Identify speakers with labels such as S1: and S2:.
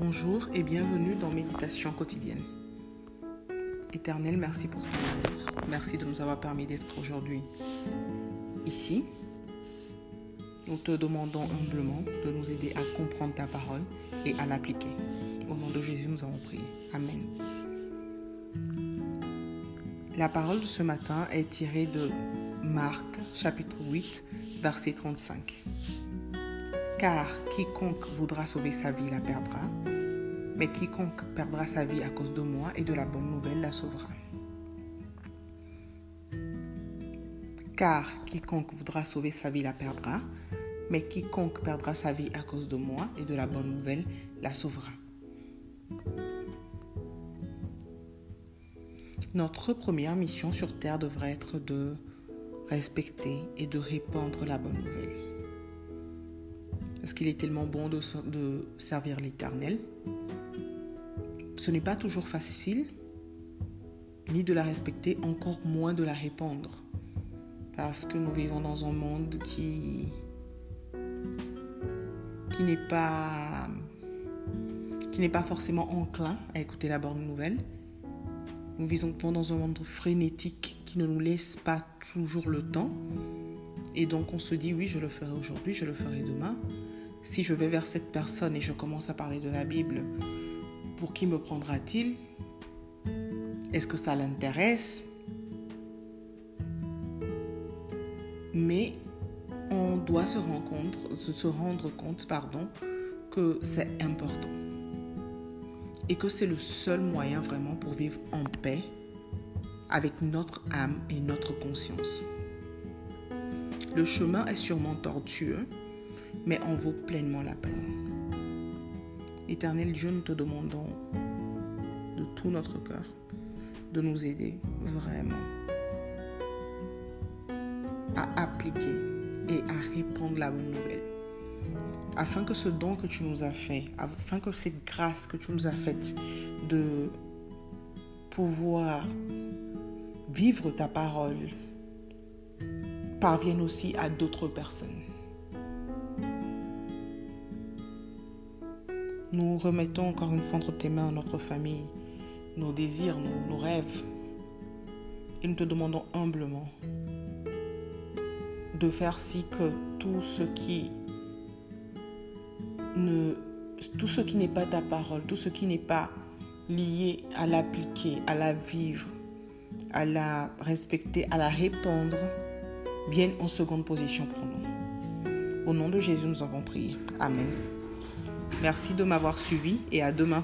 S1: Bonjour et bienvenue dans Méditation quotidienne. Éternel, merci pour ton amour. Merci de nous avoir permis d'être aujourd'hui ici. Nous te demandons humblement de nous aider à comprendre ta parole et à l'appliquer. Au nom de Jésus, nous avons prié. Amen. La parole de ce matin est tirée de Marc chapitre 8, verset 35 car quiconque voudra sauver sa vie la perdra, mais quiconque perdra sa vie à cause de moi et de la bonne nouvelle la sauvera. Car quiconque voudra sauver sa vie la perdra, mais quiconque perdra sa vie à cause de moi et de la bonne nouvelle la sauvera. Notre première mission sur Terre devrait être de respecter et de répandre la bonne nouvelle parce qu'il est tellement bon de, servir l'Éternel. Ce n'est pas toujours facile, ni de la respecter, encore moins de la répandre, parce que nous vivons dans un monde qui, n'est pas qui n'est pas forcément enclin à écouter la bonne nouvelle. Nous vivons dans un monde frénétique qui ne nous laisse pas toujours le temps. Et donc on se dit oui, je le ferai aujourd'hui, je le ferai demain. Si je vais vers cette personne et je commence à parler de la Bible, pour qui me prendra-t-il? Est-ce que ça l'intéresse? Mais on doit se rendre compte, pardon, que c'est important. Et que c'est le seul moyen vraiment pour vivre en paix avec notre âme et notre conscience. Le chemin est sûrement tortueux, mais en vaut pleinement la peine. Éternel Dieu, nous te demandons de tout notre cœur de nous aider vraiment à appliquer et à répandre la bonne nouvelle. Afin que ce don que tu nous as fait, afin que cette grâce que tu nous as faite de pouvoir vivre ta parole parvienne aussi à d'autres personnes. Nous remettons encore une fois entre tes mains notre famille, nos désirs, nos, rêves. Et nous te demandons humblement de faire si que tout ce qui ne tout ce qui n'est pas ta parole, tout ce qui n'est pas lié à l'appliquer, à la vivre, à la respecter, à la répandre, vienne en seconde position pour nous. Au nom de Jésus, nous avons prié. Amen. Merci de m'avoir suivi et à demain.